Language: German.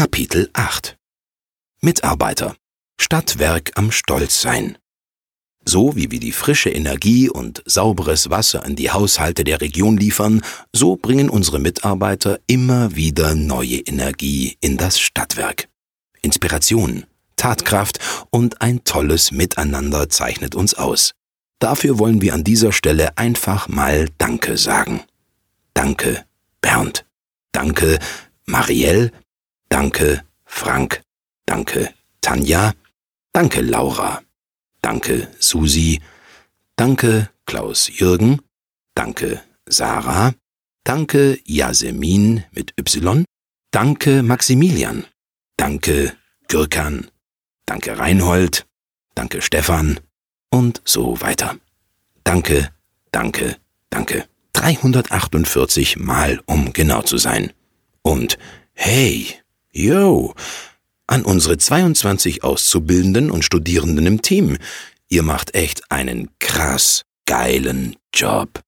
Kapitel 8 Mitarbeiter Stadtwerk am Stolz sein. So wie wir die frische Energie und sauberes Wasser in die Haushalte der Region liefern, so bringen unsere Mitarbeiter immer wieder neue Energie in das Stadtwerk. Inspiration, Tatkraft und ein tolles Miteinander zeichnet uns aus. Dafür wollen wir an dieser Stelle einfach mal Danke sagen. Danke, Bernd. Danke, Marielle. Danke, Frank. Danke, Tanja. Danke, Laura. Danke, Susi. Danke, Klaus Jürgen. Danke, Sarah. Danke, Yasemin mit Y. Danke, Maximilian. Danke, Gürkan. Danke, Reinhold. Danke, Stefan. Und so weiter. Danke, danke, danke. 348 Mal, um genau zu sein. Und hey, yo, an unsere 22 Auszubildenden und Studierenden im Team. Ihr macht echt einen krass geilen Job.